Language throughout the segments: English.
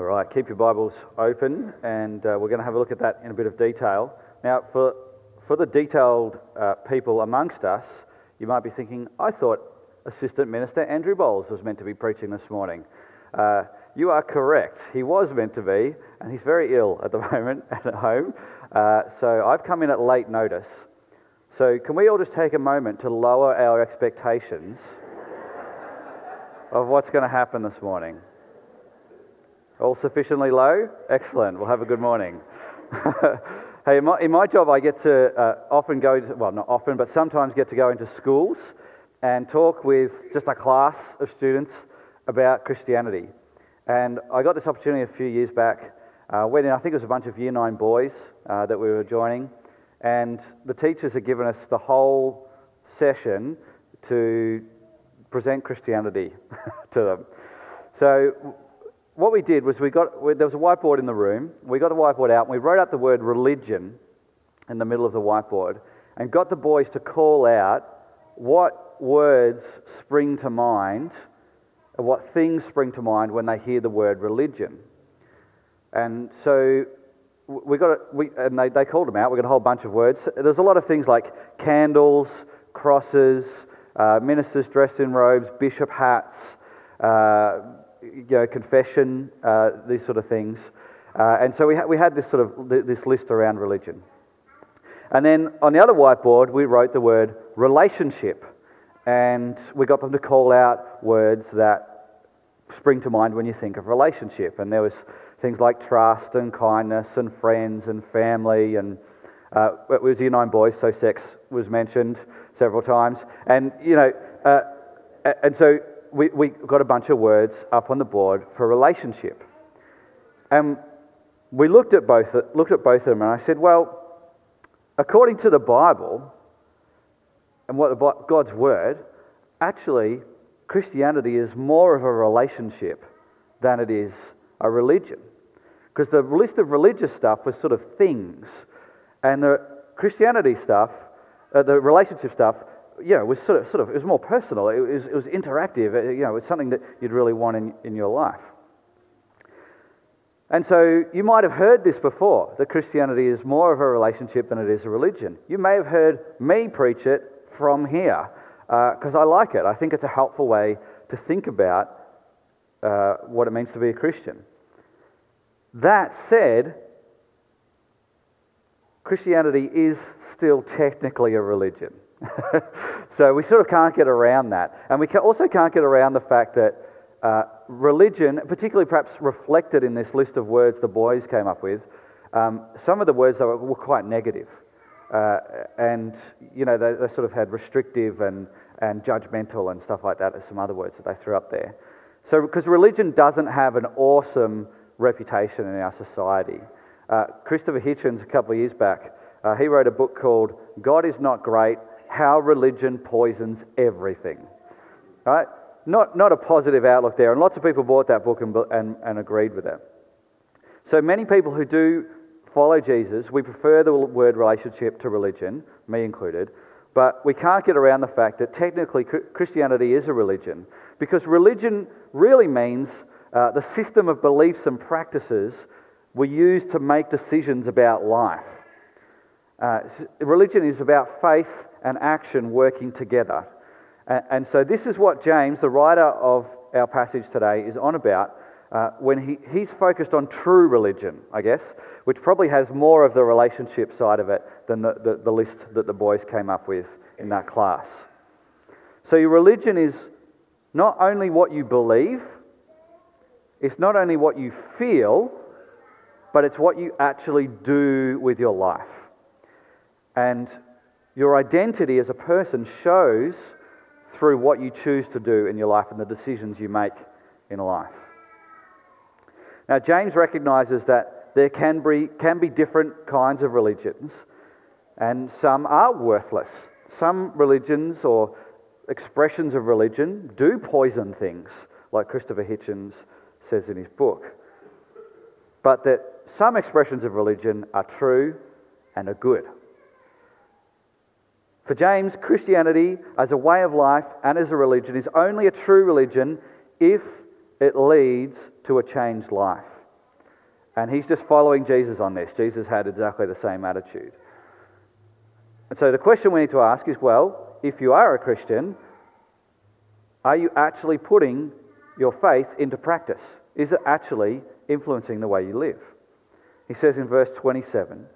All right, keep your Bibles open, and uh, we're going to have a look at that in a bit of detail. Now, for, for the detailed uh, people amongst us, you might be thinking, I thought Assistant Minister Andrew Bowles was meant to be preaching this morning. Uh, you are correct. He was meant to be, and he's very ill at the moment at home. Uh, so I've come in at late notice. So, can we all just take a moment to lower our expectations of what's going to happen this morning? All sufficiently low? Excellent. We'll have a good morning. hey, in my, in my, job, I get to uh, often go, to, well, not often, but sometimes get to go into schools and talk with just a class of students about Christianity. And I got this opportunity a few years back uh, when I think it was a bunch of year nine boys uh, that we were joining. And the teachers had given us the whole session to present Christianity to them. So what we did was we got there was a whiteboard in the room. We got the whiteboard out and we wrote out the word religion in the middle of the whiteboard and got the boys to call out what words spring to mind, what things spring to mind when they hear the word religion. And so we got we, and they, they called them out. We got a whole bunch of words. There's a lot of things like candles, crosses, uh, ministers dressed in robes, bishop hats, uh, you know, confession, uh, these sort of things. Uh, and so we, ha- we had this sort of this list around religion. And then on the other whiteboard, we wrote the word relationship. And we got them to call out words that spring to mind when you think of relationship. And there was things like trust and kindness and friends and family and uh, it was year nine boys, so sex was mentioned several times. And, you know, uh, and so we, we got a bunch of words up on the board for relationship. And we looked at both, looked at both of them and I said, well, according to the Bible and what the, God's Word, actually, Christianity is more of a relationship than it is a religion. Because the list of religious stuff was sort of things, and the Christianity stuff, uh, the relationship stuff, you know, was sort of, sort of, it was more personal. It was, it was interactive. It, you know, it's something that you'd really want in, in your life. And so you might have heard this before that Christianity is more of a relationship than it is a religion. You may have heard me preach it from here because uh, I like it. I think it's a helpful way to think about uh, what it means to be a Christian. That said, Christianity is still technically a religion. so we sort of can't get around that. And we also can't get around the fact that uh, religion, particularly perhaps reflected in this list of words the boys came up with, um, some of the words were, were quite negative. Uh, and, you know, they, they, sort of had restrictive and, and judgmental and stuff like that as some other words that they threw up there. So, because religion doesn't have an awesome reputation in our society. Uh, Christopher Hitchens, a couple of years back, uh, he wrote a book called God is Not Great How Religion Poisons Everything. Right? Not, not a positive outlook there. And lots of people bought that book and, and, and agreed with it. So many people who do follow Jesus, we prefer the word relationship to religion, me included, but we can't get around the fact that technically Christianity is a religion because religion really means uh, the system of beliefs and practices we use to make decisions about life. Uh, religion is about faith and action working together. And, and, so, this is what James, the writer of our passage today, is on about uh, when he, he's focused on true religion, I guess, which probably has more of the relationship side of it than the, the, the list that the boys came up with in that class. So, your religion is not only what you believe, it's not only what you feel, but it's what you actually do with your life. And your identity as a person shows through what you choose to do in your life and the decisions you make in life. Now, James recognizes that there can be, can be different kinds of religions, and some are worthless. Some religions or expressions of religion do poison things, like Christopher Hitchens says in his book. But that some expressions of religion are true and are good. For James, Christianity as a way of life and as a religion is only a true religion if it leads to a changed life, And he's just following Jesus on this. Jesus had exactly the same attitude. And so the question we need to ask is well, if you are a Christian, are you actually putting your faith into practice? Is it actually influencing the way you live? He says in verse 27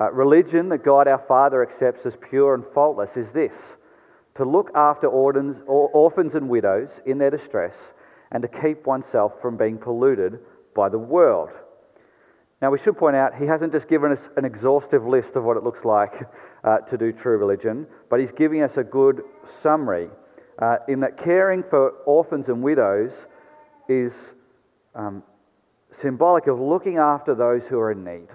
uh, Religion that God our Father accepts as pure and faultless is this to look after orphans and widows in their distress and to keep oneself from being polluted by the world. Now, we should point out he hasn't just given us an exhaustive list of what it looks like uh, to do true religion, but he's giving us a good summary uh, in that caring for orphans and widows is um, symbolic of looking after those who are in need,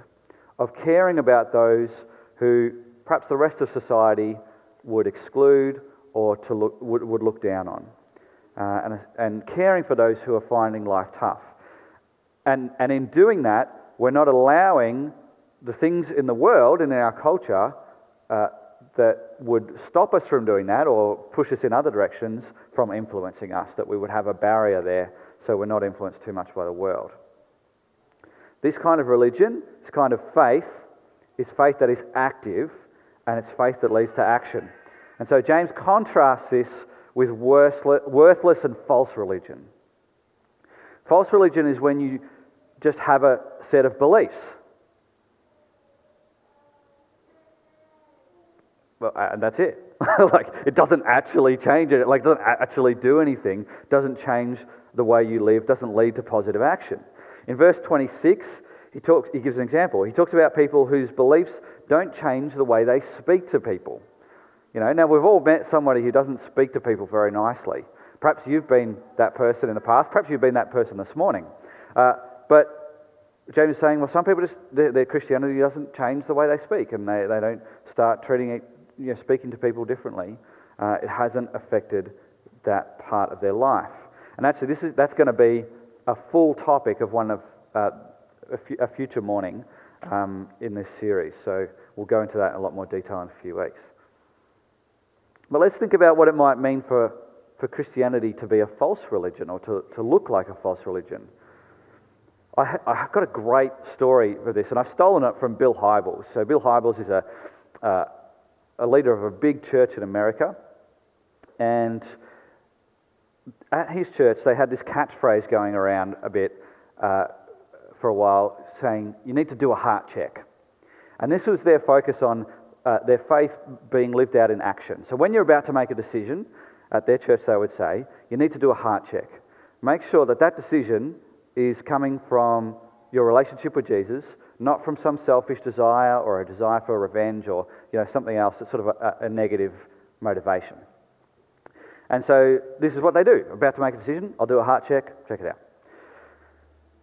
of caring about those who perhaps the rest of society would exclude or to look, would, would look down on, uh, and, and caring for those who are finding life tough. And, and in doing that, we're not allowing the things in the world and in our culture uh, that would stop us from doing that or push us in other directions from influencing us, that we would have a barrier there so we're not influenced too much by the world. This kind of religion, this kind of faith, is faith that is active and it's faith that leads to action. And so James contrasts this with worthless and false religion. False religion is when you just have a set of beliefs. Well, and that's it. like, it doesn't actually change it. Like, doesn't actually do anything. Doesn't change the way you live. Doesn't lead to positive action. In verse 26, he, talks, he gives an example. He talks about people whose beliefs don't change the way they speak to people. You know, now we've all met somebody who doesn't speak to people very nicely. Perhaps you've been that person in the past. Perhaps you've been that person this morning. Uh, but James is saying, well, some people just, their, their, Christianity doesn't change the way they speak and they, they don't start treating it, you know, speaking to people differently. Uh, it hasn't affected that part of their life. And actually, this is, that's going to be a full topic of one of uh, a, future morning um, in this series. So we'll go into that in a lot more detail in a few weeks. But let's think about what it might mean for, for Christianity to be a false religion or to, to look like a false religion. I, have got a great story for this, and I've stolen it from Bill Hybels. So, Bill Hybels is a, uh, a leader of a big church in America, and at his church, they had this catchphrase going around a bit uh, for a while saying, You need to do a heart check. And this was their focus on uh, their faith being lived out in action. So when you're about to make a decision, at their church they would say, you need to do a heart check. Make sure that that decision is coming from your relationship with Jesus, not from some selfish desire or a desire for revenge or you know, something else that's sort of a, a negative motivation. And so this is what they do. About to make a decision, I'll do a heart check, check it out.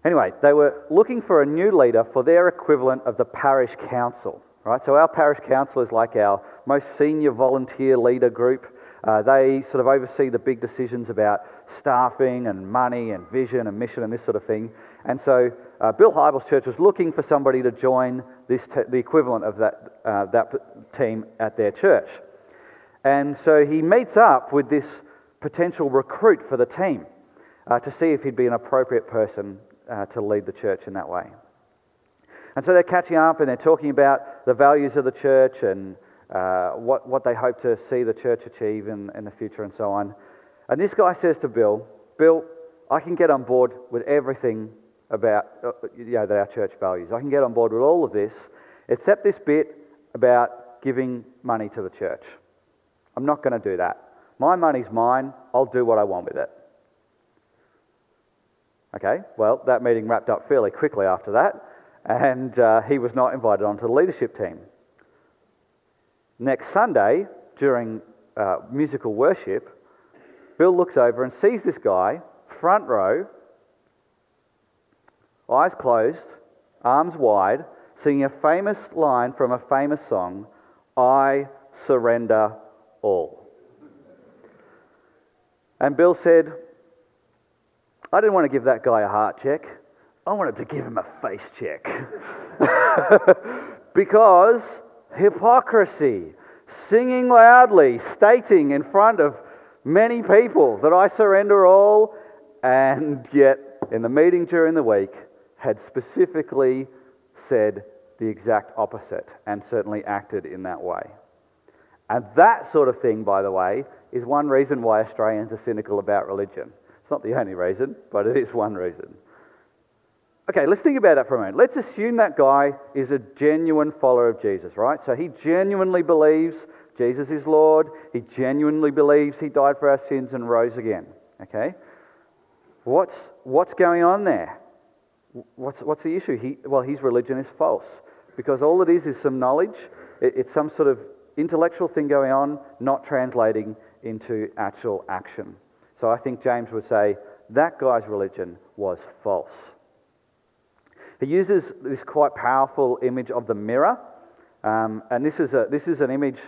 Anyway, they were looking for a new leader for their equivalent of the parish council. Right? So our parish council is like our most senior volunteer leader group. Uh, they sort of oversee the big decisions about staffing and money and vision and mission and this sort of thing. And so uh, Bill Hybels' church was looking for somebody to join this te- the equivalent of that, uh, that team at their church. And so he meets up with this potential recruit for the team uh, to see if he'd be an appropriate person uh, to lead the church in that way. And so they're catching up and they're talking about the values of the church and uh, what, what they hope to see the church achieve in, in the future and so on. And this guy says to Bill, Bill, I can get on board with everything about uh, you know, that our church values. I can get on board with all of this, except this bit about giving money to the church. I'm not going to do that. My money's mine. I'll do what I want with it. Okay, well, that meeting wrapped up fairly quickly after that, and uh, he was not invited onto the leadership team. Next Sunday, during uh, musical worship, Bill looks over and sees this guy, front row, eyes closed, arms wide, singing a famous line from a famous song I surrender all. And Bill said, I didn't want to give that guy a heart check. I wanted to give him a face check. because hypocrisy, singing loudly, stating in front of many people that I surrender all, and yet in the meeting during the week, had specifically said the exact opposite and certainly acted in that way. And that sort of thing, by the way, is one reason why Australians are cynical about religion. It's not the only reason, but it is one reason. Okay, let's think about that for a moment. Let's assume that guy is a genuine follower of Jesus, right? So he genuinely believes Jesus is Lord. He genuinely believes he died for our sins and rose again. Okay? What's, what's going on there? What's, what's the issue? He, well, his religion is false because all it is is some knowledge. It, it's some sort of intellectual thing going on, not translating into actual action. So I think James would say that guy's religion was false. He uses this quite powerful image of the mirror, um, and this is, a, this is an image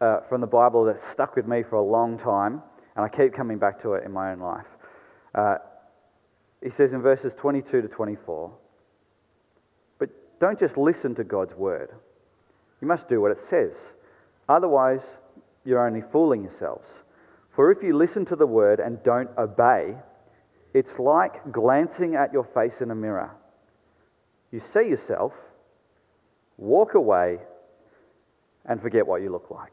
uh, from the Bible that stuck with me for a long time, and I keep coming back to it in my own life. Uh, he says in verses 22 to 24, But don't just listen to God's word, you must do what it says. Otherwise, you're only fooling yourselves. For if you listen to the word and don't obey, it's like glancing at your face in a mirror. You see yourself, walk away, and forget what you look like.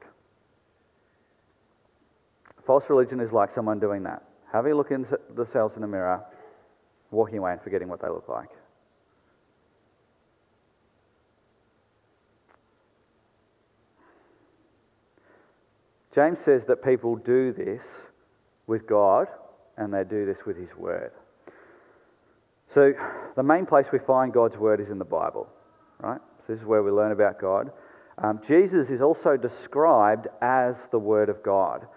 False religion is like someone doing that. Having a look into themselves in the mirror, walking away and forgetting what they look like. James says that people do this with God and they do this with His Word. So, the main place we find God's Word is in the Bible, right? So this is where we learn about God. Um, Jesus is also described as the Word of God.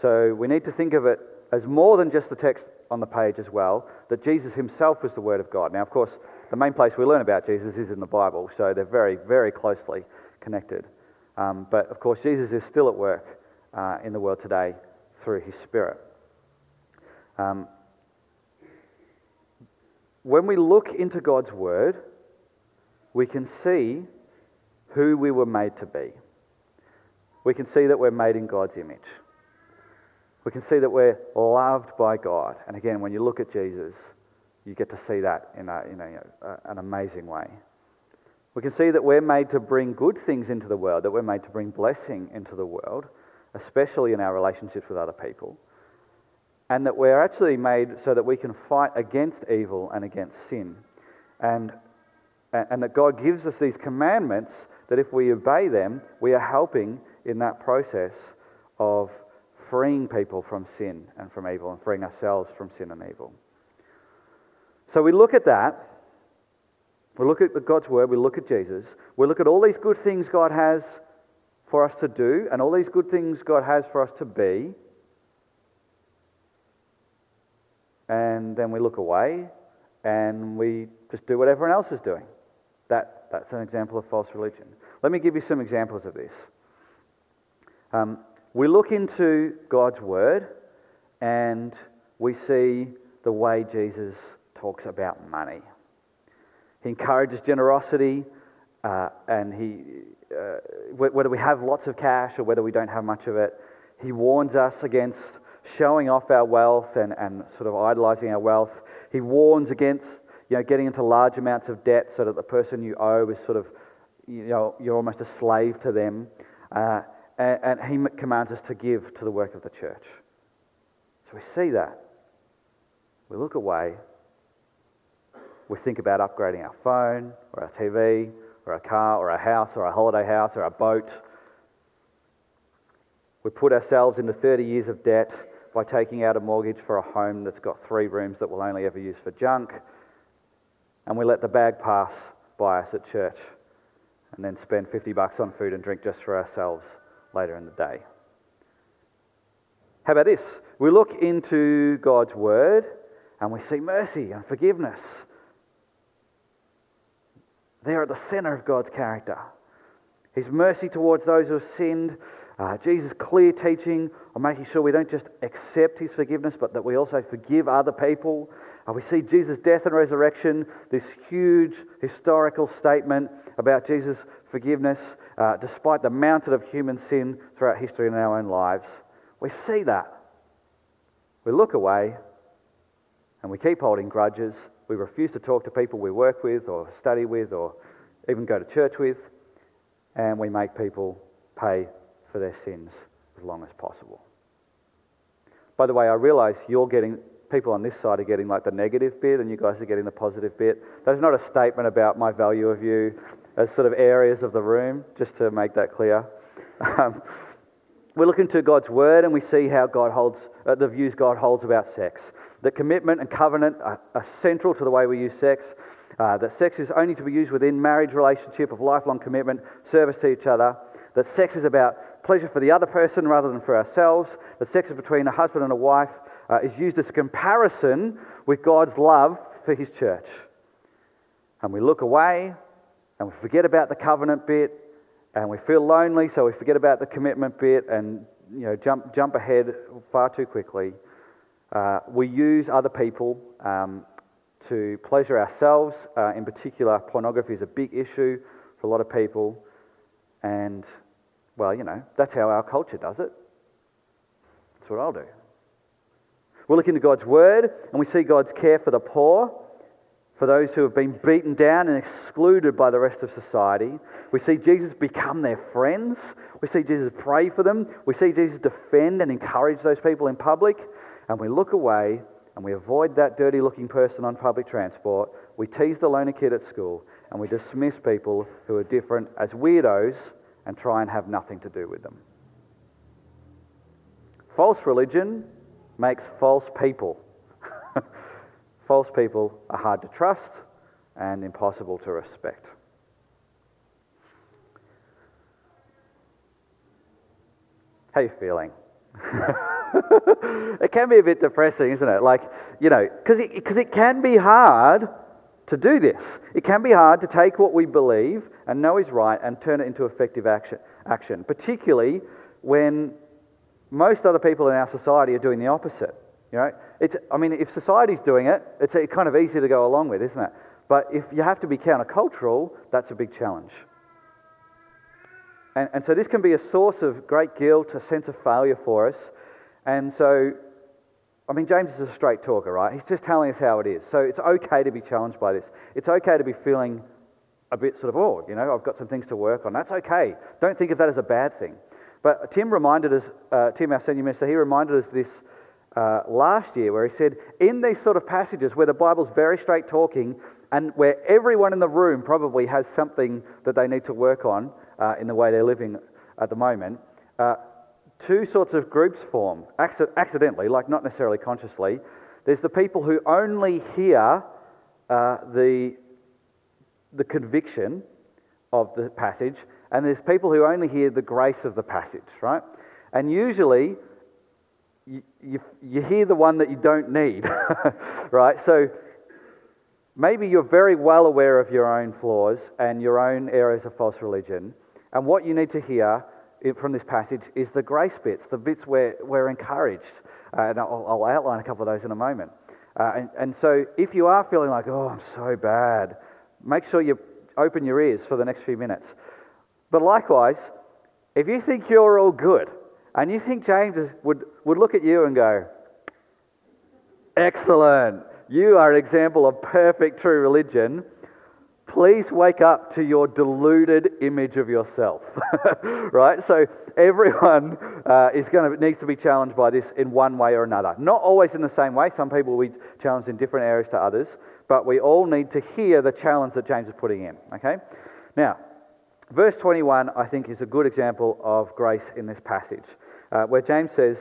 So, we need to think of it as more than just the text on the page as well, that Jesus himself was the Word of God. Now, of course, the main place we learn about Jesus is in the Bible, so they're very, very closely connected. Um, but of course, Jesus is still at work uh, in the world today through his Spirit. Um, when we look into God's Word, we can see who we were made to be. We can see that we're made in God's image. We can see that we're loved by God. And again, when you look at Jesus, you get to see that in, a, in a, an amazing way. We can see that we're made to bring good things into the world, that we're made to bring blessing into the world, especially in our relationships with other people and that we're actually made so that we can fight against evil and against sin. And, and that God gives us these commandments that if we obey them, we are helping in that process of freeing people from sin and from evil and freeing ourselves from sin and evil. So we look at that. We look at God's word. We look at Jesus. We look at all these good things God has for us to do and all these good things God has for us to be. and then we look away and we just do what everyone else is doing. That, that's an example of false religion. Let me give you some examples of this. Um, we look into God's Word and we see the way Jesus talks about money. He encourages generosity uh, and he, uh, whether we have lots of cash or whether we don't have much of it, he warns us against showing off our wealth and, and sort of idolizing our wealth. He warns against you know, getting into large amounts of debt so that the person you owe is sort of, you know, you're almost a slave to them. Uh, and, and he commands us to give to the work of the church. So we see that. We look away. We think about upgrading our phone or our TV or a car or a house or a holiday house or a boat. We put ourselves into 30 years of debt by taking out a mortgage for a home that's got three rooms that we'll only ever use for junk, and we let the bag pass by us at church and then spend 50 bucks on food and drink just for ourselves later in the day. How about this? We look into God's Word and we see mercy and forgiveness. They're at the center of God's character. His mercy towards those who have sinned uh, Jesus' clear teaching on making sure we don't just accept his forgiveness, but that we also forgive other people. Uh, we see Jesus' death and resurrection, this huge historical statement about Jesus' forgiveness, uh, despite the mountain of human sin throughout history in our own lives. We see that. We look away and we keep holding grudges we refuse to talk to people we work with or study with or even go to church with, and we make people pay for their sins as long as possible. By the way, I realize you're getting, people on this side are getting like the negative bit and you guys are getting the positive bit. That's not a statement about my value of you as sort of areas of the room, just to make that clear. Um, we look into God's Word and we see how God holds, uh, the views God holds about sex. That commitment and covenant are, are central to the way we use sex. Uh, that sex is only to be used within marriage relationship of lifelong commitment, service to each other. That sex is about pleasure for the other person rather than for ourselves. That sex is between a husband and a wife uh, is used as a comparison with God's love for His church. And we look away and we forget about the covenant bit and we feel lonely, so we forget about the commitment bit and you know jump jump ahead far too quickly. Uh, we use other people um, to pleasure ourselves. Uh, in particular, pornography is a big issue for a lot of people, and well, you know that's how our culture does it. That's what I'll do. We look into God's Word and we see God's care for the poor for those who have been beaten down and excluded by the rest of society. We see Jesus become their friends. We see Jesus pray for them. We see Jesus defend and encourage those people in public. And we look away and we avoid that dirty looking person on public transport. We tease the loner kid at school and we dismiss people who are different as weirdos and try and have nothing to do with them. False religion makes false people. False people are hard to trust and impossible to respect. How are you feeling? it can be a bit depressing, isn't it? Like, you know, because it, cause it can be hard to do this. It can be hard to take what we believe and know is right and turn it into effective action, action particularly when most other people in our society are doing the opposite. You know, it's, I mean, if society's doing it, it's kind of easy to go along with, isn't it? But if you have to be countercultural, that's a big challenge. And, and so this can be a source of great guilt, a sense of failure for us. And so, I mean, James is a straight talker, right? He's just telling us how it is. So it's okay to be challenged by this. It's okay to be feeling a bit sort of, oh, you know, I've got some things to work on. That's okay. Don't think of that as a bad thing. But Tim reminded us, uh, Tim, our senior minister, he reminded us this uh, last year, where he said, in these sort of passages where the Bible's very straight talking and where everyone in the room probably has something that they need to work on uh, in the way they're living at the moment, uh, two sorts of groups form accidentally, like not necessarily consciously. There's the people who only hear uh, the, the conviction of the passage, and there's people who only hear the grace of the passage, right? And usually, you, you, you hear the one that you don't need, right? So maybe you're very well aware of your own flaws and your own areas of false religion. And what you need to hear from this passage is the grace bits, the bits where we're encouraged. Uh, and I'll, I'll, outline a couple of those in a moment. Uh, and, and so if you are feeling like, oh, I'm so bad, make sure you open your ears for the next few minutes. But likewise, if you think you're all good, and you think James would, would look at you and go, Excellent. You are an example of perfect true religion. Please wake up to your deluded image of yourself. right? So everyone uh, is going to needs to be challenged by this in one way or another. Not always in the same way. Some people will be challenged in different areas to others, but we all need to hear the challenge that James is putting in. Okay? Now, verse 21, I think, is a good example of grace in this passage uh, where James says,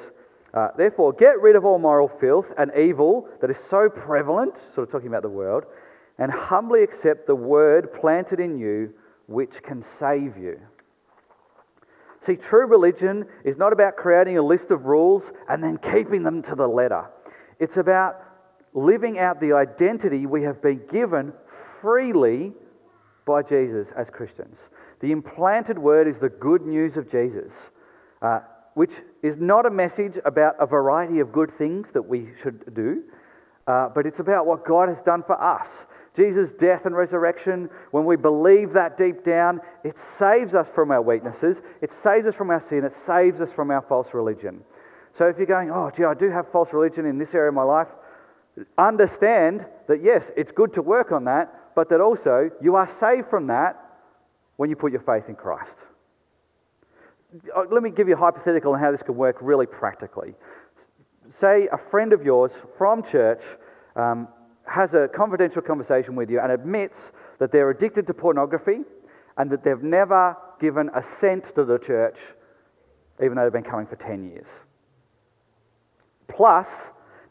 uh, Therefore, get rid of all moral filth and evil that is so prevalent, sort of talking about the world, and humbly accept the word planted in you, which can save you. See, true religion is not about creating a list of rules and then keeping them to the letter. It's about living out the identity we have been given freely by Jesus as Christians. The implanted word is the good news of Jesus. Uh, which is not a message about a variety of good things that we should do, uh, but it's about what God has done for us. Jesus' death and resurrection, when we believe that deep down, it saves us from our weaknesses, it saves us from our sin, it saves us from our false religion. So if you're going, oh, gee, I do have false religion in this area of my life, Understand that yes, it's good to work on that, but that also you are saved from that when you put your faith in Christ. Uh, let me give you a hypothetical on how this can work really practically. Say a friend of yours from church um, has a confidential conversation with you and admits that they're addicted to pornography and that they've never given a cent to the church, even though they've been coming for 10 years. Plus,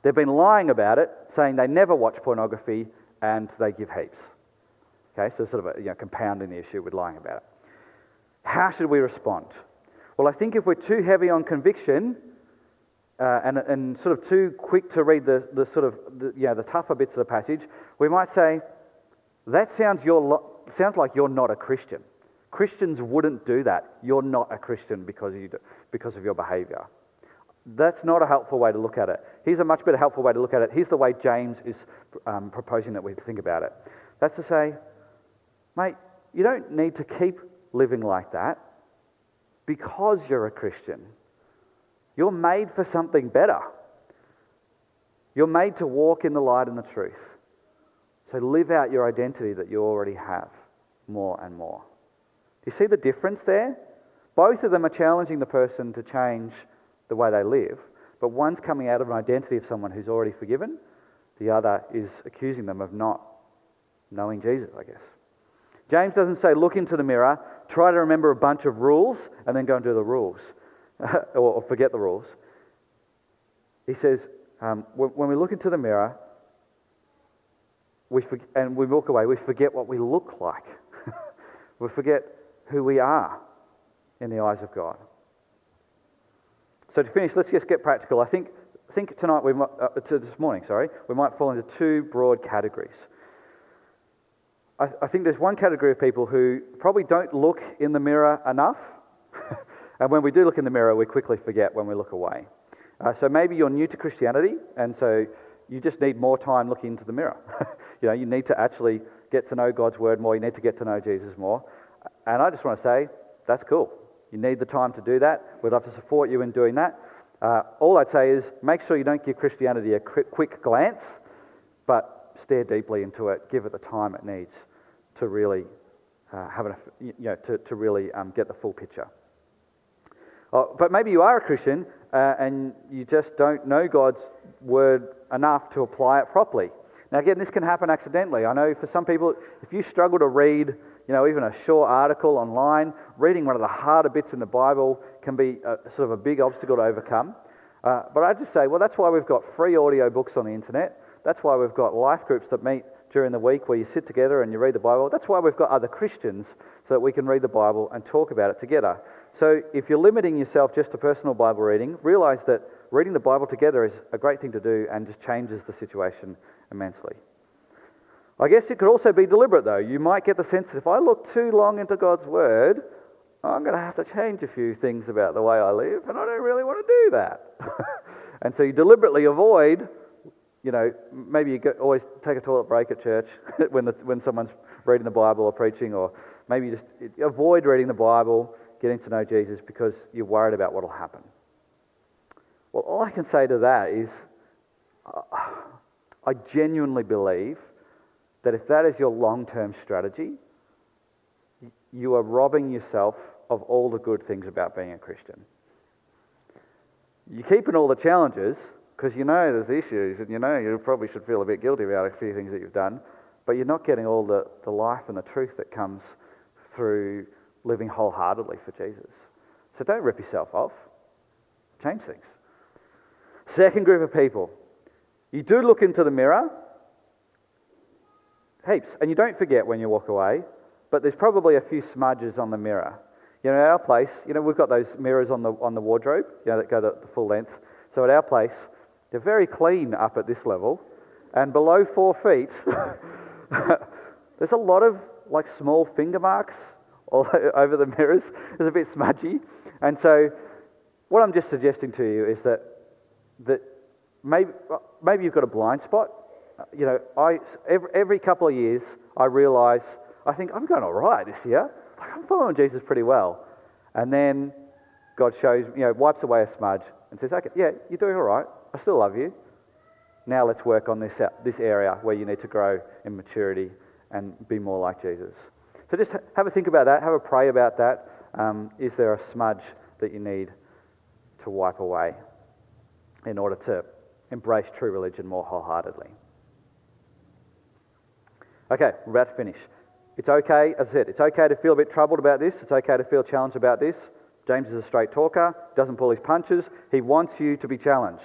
they've been lying about it, saying they never watch pornography and they give heaps. Okay, so sort of a, you know, compounding the issue with lying about it. How should we respond? Well, I think if we're too heavy on conviction uh, and, and sort of too quick to read the, the sort of the, know, the tougher bits of the passage, we might say, that sounds, your, sounds like you're not a Christian. Christians wouldn't do that. You're not a Christian because, you do, because of your behavior. That's not a helpful way to look at it. Here's a much better helpful way to look at it. Here's the way James is um, proposing that we think about it. That's to say, mate, you don't need to keep living like that because you're a Christian. You're made for something better. You're made to walk in the light and the truth. So live out your identity that you already have more and more. Do you see the difference there? Both of them are challenging the person to change the way they live, but one's coming out of an identity of someone who's already forgiven, the other is accusing them of not knowing Jesus, I guess. James doesn't say, look into the mirror, try to remember a bunch of rules, and then go and do the rules, or forget the rules. He says, um, when we look into the mirror we forget, and we walk away, we forget what we look like. we forget who we are in the eyes of God. So to finish, let's just get practical. I think, think tonight we might, uh, to this morning, sorry, we might fall into two broad categories. I, I think there's one category of people who probably don't look in the mirror enough, and when we do look in the mirror, we quickly forget when we look away. Uh, so maybe you're new to Christianity, and so you just need more time looking into the mirror. you know, you need to actually get to know God's word more. You need to get to know Jesus more. And I just want to say, that's cool. You need the time to do that. We'd love to support you in doing that. Uh, all I'd say is make sure you don't give Christianity a quick, glance, but stare deeply into it. Give it the time it needs to really uh, have an, you know, to, to really um, get the full picture. Oh, but maybe you are a Christian uh, and you just don't know God's word enough to apply it properly. Now, again, this can happen accidentally. I know for some people, if you struggle to read you know, even a short article online, reading one of the harder bits in the Bible can be a, sort of a big obstacle to overcome. Uh, but I just say, well, that's why we've got free audio books on the internet. That's why we've got life groups that meet during the week where you sit together and you read the Bible. That's why we've got other Christians so that we can read the Bible and talk about it together. So if you're limiting yourself just to personal Bible reading, realize that reading the Bible together is a great thing to do and just changes the situation immensely. I guess it could also be deliberate, though. You might get the sense that if I look too long into God's Word, I'm going to have to change a few things about the way I live, and I don't really want to do that. and so you deliberately avoid, you know, maybe you go, always take a toilet break at church when, the, when someone's reading the Bible or preaching, or maybe you just avoid reading the Bible, getting to know Jesus because you're worried about what will happen. Well, all I can say to that is uh, I genuinely believe that if that is your long term strategy, you are robbing yourself of all the good things about being a Christian. You're keeping all the challenges because you know there's issues and you know you probably should feel a bit guilty about a few things that you've done, but you're not getting all the, the life and the truth that comes through living wholeheartedly for Jesus. So don't rip yourself off. Change things. Second group of people. You do look into the mirror Heaps. And you don't forget when you walk away, but there's probably a few smudges on the mirror. You know, at our place, you know, we've got those mirrors on the, on the wardrobe, you know, that go the, the full length. So at our place, they're very clean up at this level. And below four feet, there's a lot of like small finger marks all over the mirrors. It's a bit smudgy. And so what I'm just suggesting to you is that, that maybe, maybe you've got a blind spot you know, I, every, every couple of years, I realize, I think, I'm going all right this year. Like, I'm following Jesus pretty well. And then God shows, you know, wipes away a smudge and says, okay, yeah, you're doing all right. I still love you. Now let's work on this, this area where you need to grow in maturity and be more like Jesus. So just have a think about that, have a pray about that. Um, is there a smudge that you need to wipe away in order to embrace true religion more wholeheartedly? Okay, we're about to finish. It's okay, as I said, it's okay to feel a bit troubled about this. It's okay to feel challenged about this. James is a straight talker, doesn't pull his punches. He wants you to be challenged.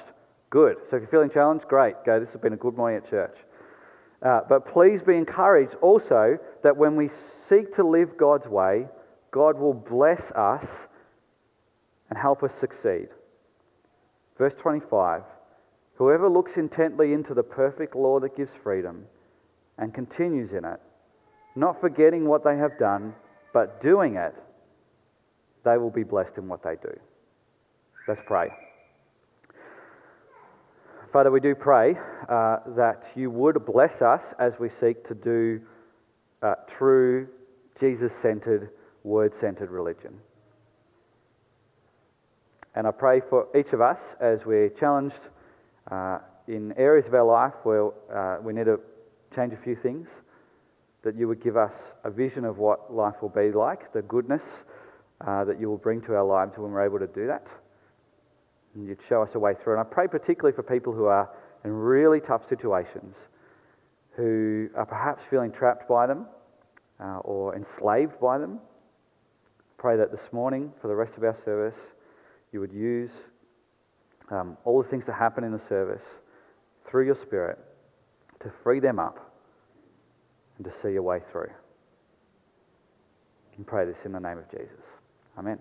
Good. So if you're feeling challenged, great. Go, this has been a good morning at church. Uh, but please be encouraged also that when we seek to live God's way, God will bless us and help us succeed. Verse 25 Whoever looks intently into the perfect law that gives freedom and continues in it, not forgetting what they have done, but doing it, they will be blessed in what they do. Let's pray. Father, we do pray uh, that you would bless us as we seek to do uh, true, Jesus centered, word centered religion. And I pray for each of us as we're challenged uh, in areas of our life where uh, we need to change a few things, that you would give us a vision of what life will be like, the goodness uh, that you will bring to our lives when we're able to do that and you'd show us a way through. And I pray particularly for people who are in really tough situations, who are perhaps feeling trapped by them uh, or enslaved by them. Pray that this morning, for the rest of our service, you would use um, all the things that happen in the service through your Spirit to free them up and to see a way through. And pray this in the name of Jesus. Amen.